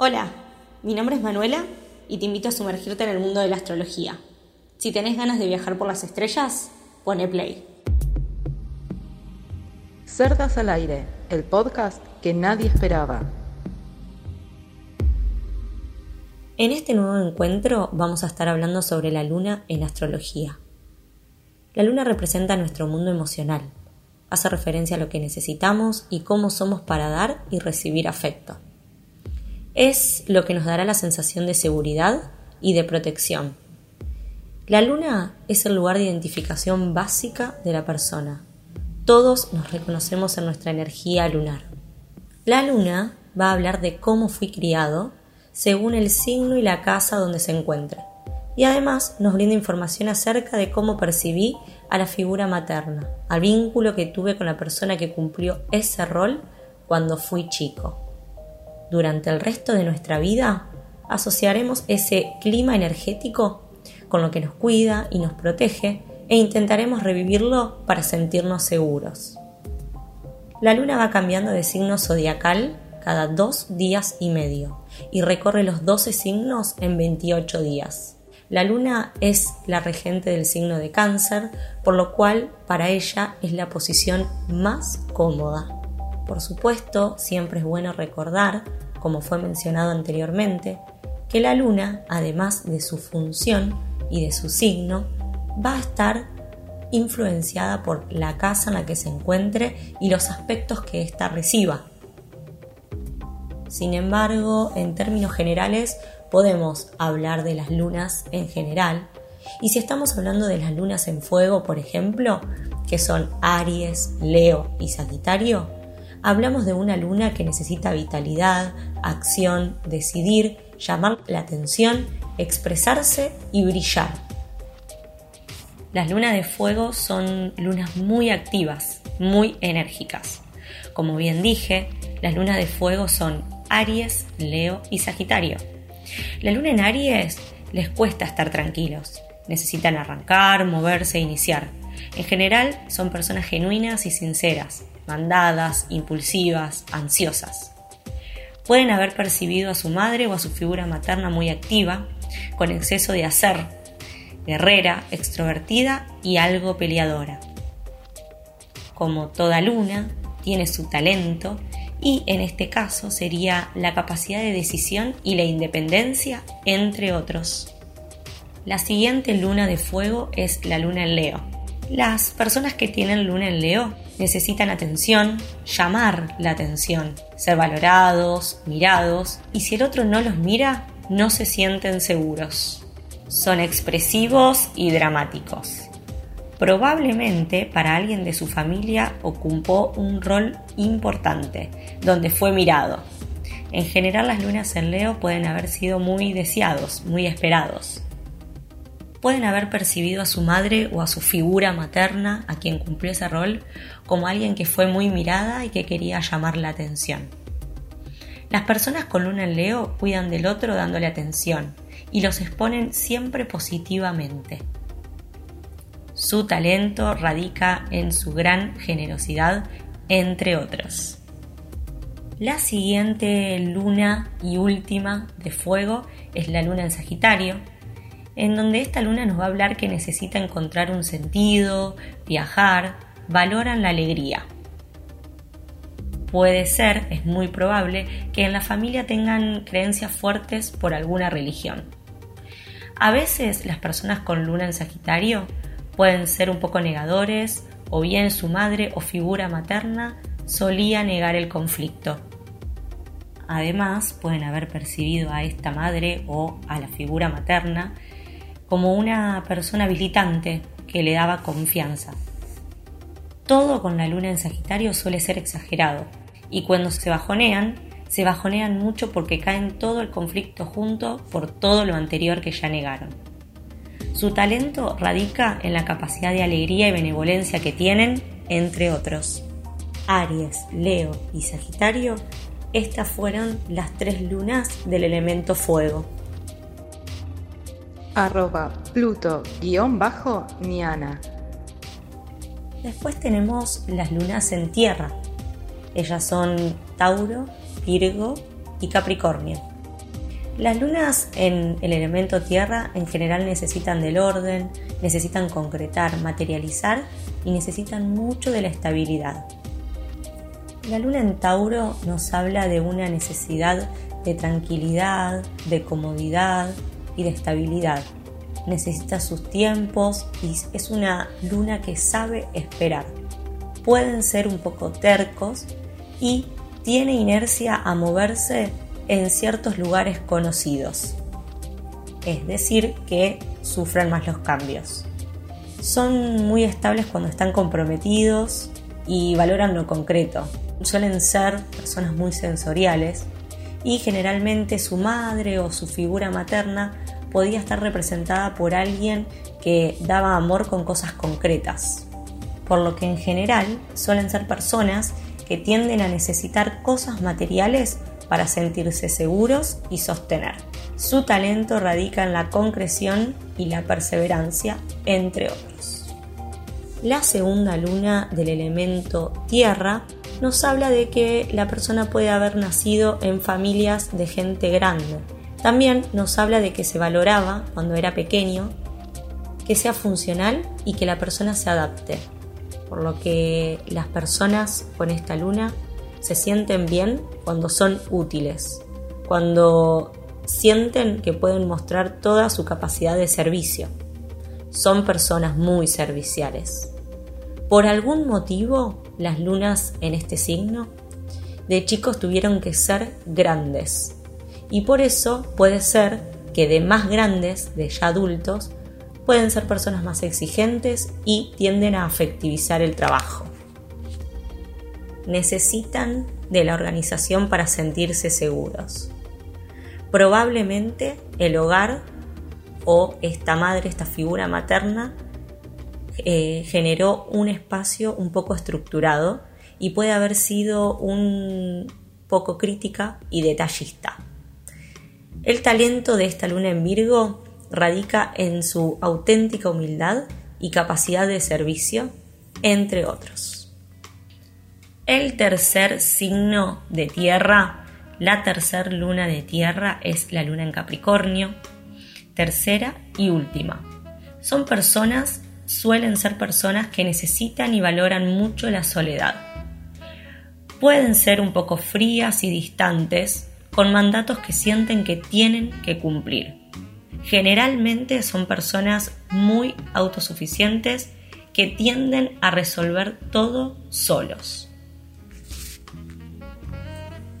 Hola, mi nombre es Manuela y te invito a sumergirte en el mundo de la astrología. Si tenés ganas de viajar por las estrellas, pone play. Cerdas al aire, el podcast que nadie esperaba. En este nuevo encuentro vamos a estar hablando sobre la luna en astrología. La luna representa nuestro mundo emocional, hace referencia a lo que necesitamos y cómo somos para dar y recibir afecto. Es lo que nos dará la sensación de seguridad y de protección. La luna es el lugar de identificación básica de la persona. Todos nos reconocemos en nuestra energía lunar. La luna va a hablar de cómo fui criado según el signo y la casa donde se encuentre. Y además nos brinda información acerca de cómo percibí a la figura materna, al vínculo que tuve con la persona que cumplió ese rol cuando fui chico. Durante el resto de nuestra vida asociaremos ese clima energético con lo que nos cuida y nos protege e intentaremos revivirlo para sentirnos seguros. La luna va cambiando de signo zodiacal cada dos días y medio y recorre los 12 signos en 28 días. La luna es la regente del signo de cáncer, por lo cual para ella es la posición más cómoda. Por supuesto, siempre es bueno recordar, como fue mencionado anteriormente, que la luna, además de su función y de su signo, va a estar influenciada por la casa en la que se encuentre y los aspectos que ésta reciba. Sin embargo, en términos generales, podemos hablar de las lunas en general. Y si estamos hablando de las lunas en fuego, por ejemplo, que son Aries, Leo y Sagitario, hablamos de una luna que necesita vitalidad, acción, decidir, llamar la atención, expresarse y brillar. Las lunas de fuego son lunas muy activas, muy enérgicas. Como bien dije, las lunas de fuego son Aries, Leo y Sagitario. La luna en Aries les cuesta estar tranquilos. Necesitan arrancar, moverse iniciar. En general son personas genuinas y sinceras, mandadas, impulsivas, ansiosas. Pueden haber percibido a su madre o a su figura materna muy activa, con exceso de hacer, guerrera, extrovertida y algo peleadora. Como toda luna, tiene su talento y en este caso sería la capacidad de decisión y la independencia, entre otros. La siguiente luna de fuego es la luna en Leo. Las personas que tienen luna en Leo necesitan atención, llamar la atención, ser valorados, mirados, y si el otro no los mira, no se sienten seguros. Son expresivos y dramáticos. Probablemente para alguien de su familia ocupó un rol importante, donde fue mirado. En general las lunas en Leo pueden haber sido muy deseados, muy esperados. Pueden haber percibido a su madre o a su figura materna, a quien cumplió ese rol, como alguien que fue muy mirada y que quería llamar la atención. Las personas con luna en Leo cuidan del otro dándole atención y los exponen siempre positivamente. Su talento radica en su gran generosidad, entre otros. La siguiente luna y última de fuego es la luna en Sagitario, en donde esta luna nos va a hablar que necesita encontrar un sentido, viajar, valoran la alegría. Puede ser, es muy probable, que en la familia tengan creencias fuertes por alguna religión. A veces las personas con luna en Sagitario Pueden ser un poco negadores, o bien su madre o figura materna solía negar el conflicto. Además, pueden haber percibido a esta madre o a la figura materna como una persona habilitante que le daba confianza. Todo con la luna en Sagitario suele ser exagerado, y cuando se bajonean, se bajonean mucho porque caen todo el conflicto junto por todo lo anterior que ya negaron. Su talento radica en la capacidad de alegría y benevolencia que tienen, entre otros. Aries, Leo y Sagitario, estas fueron las tres lunas del elemento fuego. Arroba Pluto-Niana. Después tenemos las lunas en tierra. Ellas son Tauro, Virgo y Capricornio. Las lunas en el elemento tierra en general necesitan del orden, necesitan concretar, materializar y necesitan mucho de la estabilidad. La luna en Tauro nos habla de una necesidad de tranquilidad, de comodidad de estabilidad. Necesita sus tiempos y es una luna que sabe esperar. Pueden ser un poco tercos y tiene inercia a moverse en ciertos lugares conocidos, es decir, que sufran más los cambios. Son muy estables cuando están comprometidos y valoran lo concreto. Suelen ser personas muy sensoriales y generalmente su madre o su figura materna podía estar representada por alguien que daba amor con cosas concretas. Por lo que en general suelen ser personas que tienden a necesitar cosas materiales para sentirse seguros y sostener. Su talento radica en la concreción y la perseverancia, entre otros. La segunda luna del elemento tierra nos habla de que la persona puede haber nacido en familias de gente grande. También nos habla de que se valoraba cuando era pequeño, que sea funcional y que la persona se adapte. Por lo que las personas con esta luna se sienten bien cuando son útiles, cuando sienten que pueden mostrar toda su capacidad de servicio. Son personas muy serviciales. Por algún motivo, las lunas en este signo de chicos tuvieron que ser grandes. Y por eso puede ser que de más grandes, de ya adultos, pueden ser personas más exigentes y tienden a afectivizar el trabajo necesitan de la organización para sentirse seguros. Probablemente el hogar o esta madre, esta figura materna, eh, generó un espacio un poco estructurado y puede haber sido un poco crítica y detallista. El talento de esta luna en Virgo radica en su auténtica humildad y capacidad de servicio, entre otros. El tercer signo de tierra, la tercera luna de tierra es la luna en Capricornio, tercera y última. Son personas, suelen ser personas que necesitan y valoran mucho la soledad. Pueden ser un poco frías y distantes, con mandatos que sienten que tienen que cumplir. Generalmente son personas muy autosuficientes que tienden a resolver todo solos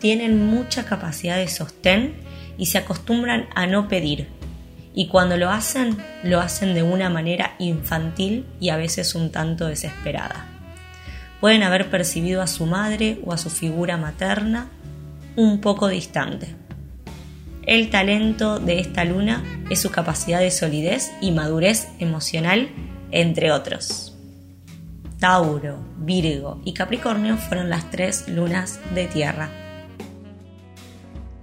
tienen mucha capacidad de sostén y se acostumbran a no pedir. Y cuando lo hacen, lo hacen de una manera infantil y a veces un tanto desesperada. Pueden haber percibido a su madre o a su figura materna un poco distante. El talento de esta luna es su capacidad de solidez y madurez emocional, entre otros. Tauro, Virgo y Capricornio fueron las tres lunas de tierra.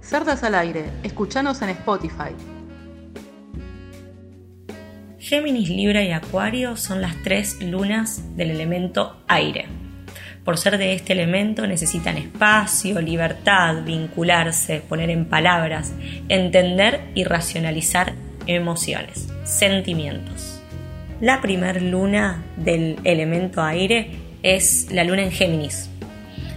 Cerdas al aire, escuchanos en Spotify. Géminis, Libra y Acuario son las tres lunas del elemento aire. Por ser de este elemento necesitan espacio, libertad, vincularse, poner en palabras, entender y racionalizar emociones, sentimientos. La primer luna del elemento aire es la luna en Géminis,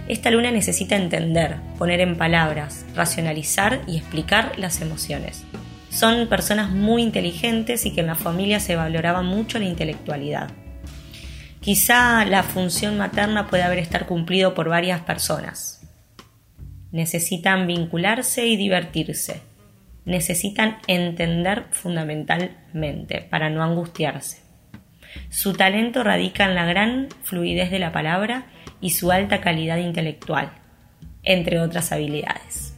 esta luna necesita entender, poner en palabras, racionalizar y explicar las emociones. Son personas muy inteligentes y que en la familia se valoraba mucho la intelectualidad. Quizá la función materna puede haber estar cumplido por varias personas. Necesitan vincularse y divertirse. Necesitan entender fundamentalmente para no angustiarse. Su talento radica en la gran fluidez de la palabra y su alta calidad intelectual, entre otras habilidades.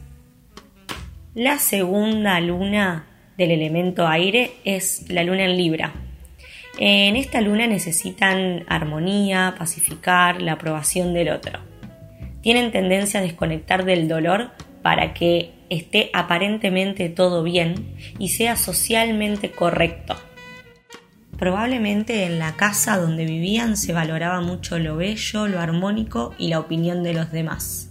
La segunda luna del elemento aire es la luna en Libra. En esta luna necesitan armonía, pacificar, la aprobación del otro. Tienen tendencia a desconectar del dolor para que esté aparentemente todo bien y sea socialmente correcto Probablemente en la casa donde vivían se valoraba mucho lo bello, lo armónico y la opinión de los demás.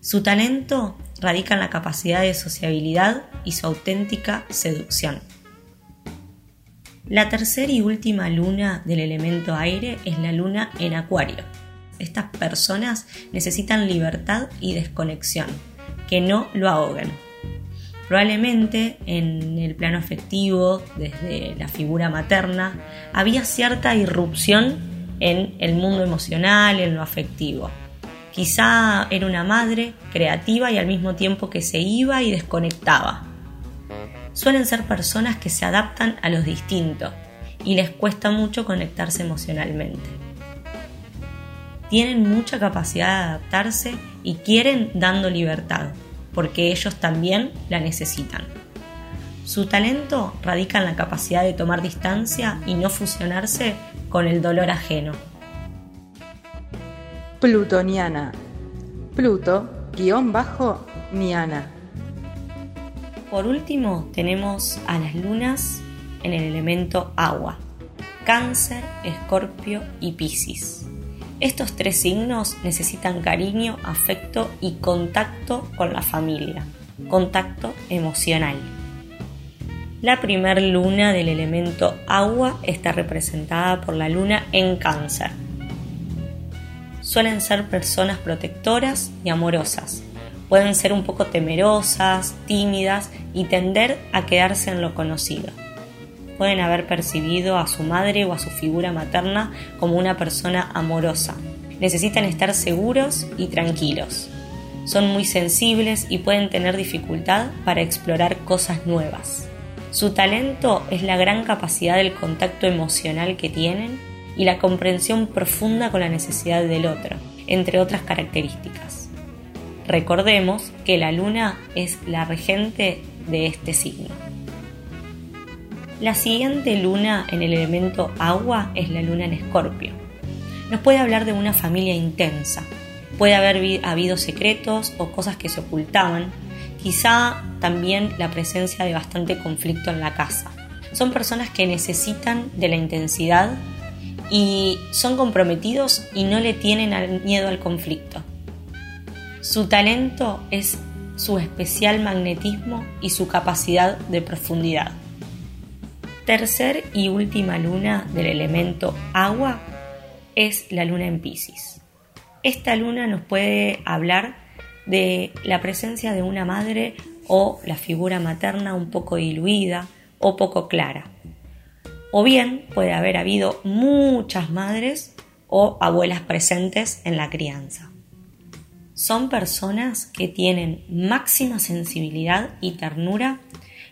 Su talento radica en la capacidad de sociabilidad y su auténtica seducción. La tercera y última luna del elemento aire es la luna en Acuario. Estas personas necesitan libertad y desconexión, que no lo ahoguen. Probablemente en el plano afectivo, desde la figura materna, había cierta irrupción en el mundo emocional, en lo afectivo. Quizá era una madre creativa y al mismo tiempo que se iba y desconectaba. Suelen ser personas que se adaptan a los distintos y les cuesta mucho conectarse emocionalmente. Tienen mucha capacidad de adaptarse y quieren dando libertad, porque ellos también la necesitan. Su talento radica en la capacidad de tomar distancia y no fusionarse con el dolor ajeno. Plutoniana. Pluto, guion bajo, Niana. Por último, tenemos a las lunas en el elemento agua. Cáncer, Escorpio y Piscis. Estos tres signos necesitan cariño, afecto y contacto con la familia, contacto emocional. La primer luna del elemento agua está representada por la luna en cáncer. Suelen ser personas protectoras y amorosas. Pueden ser un poco temerosas, tímidas y tender a quedarse en lo conocido pueden haber percibido a su madre o a su figura materna como una persona amorosa. Necesitan estar seguros y tranquilos. Son muy sensibles y pueden tener dificultad para explorar cosas nuevas. Su talento es la gran capacidad del contacto emocional que tienen y la comprensión profunda con la necesidad del otro, entre otras características. Recordemos que la luna es la regente de este signo. La siguiente luna en el elemento agua es la luna en escorpio. Nos puede hablar de una familia intensa. Puede haber habido secretos o cosas que se ocultaban. Quizá también la presencia de bastante conflicto en la casa. Son personas que necesitan de la intensidad y son comprometidos y no le tienen miedo al conflicto. Su talento es su especial magnetismo y su capacidad de profundidad. Tercer y última luna del elemento agua es la luna en Pisces. Esta luna nos puede hablar de la presencia de una madre o la figura materna un poco diluida o poco clara. O bien puede haber habido muchas madres o abuelas presentes en la crianza. Son personas que tienen máxima sensibilidad y ternura,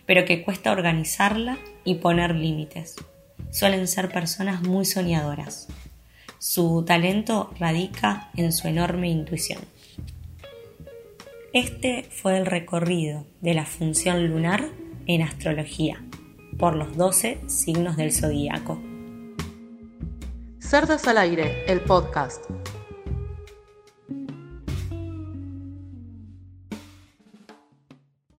pero que cuesta organizarla y poner límites. Suelen ser personas muy soñadoras. Su talento radica en su enorme intuición. Este fue el recorrido de la función lunar en astrología por los 12 signos del zodíaco. Cerdas al aire, el podcast.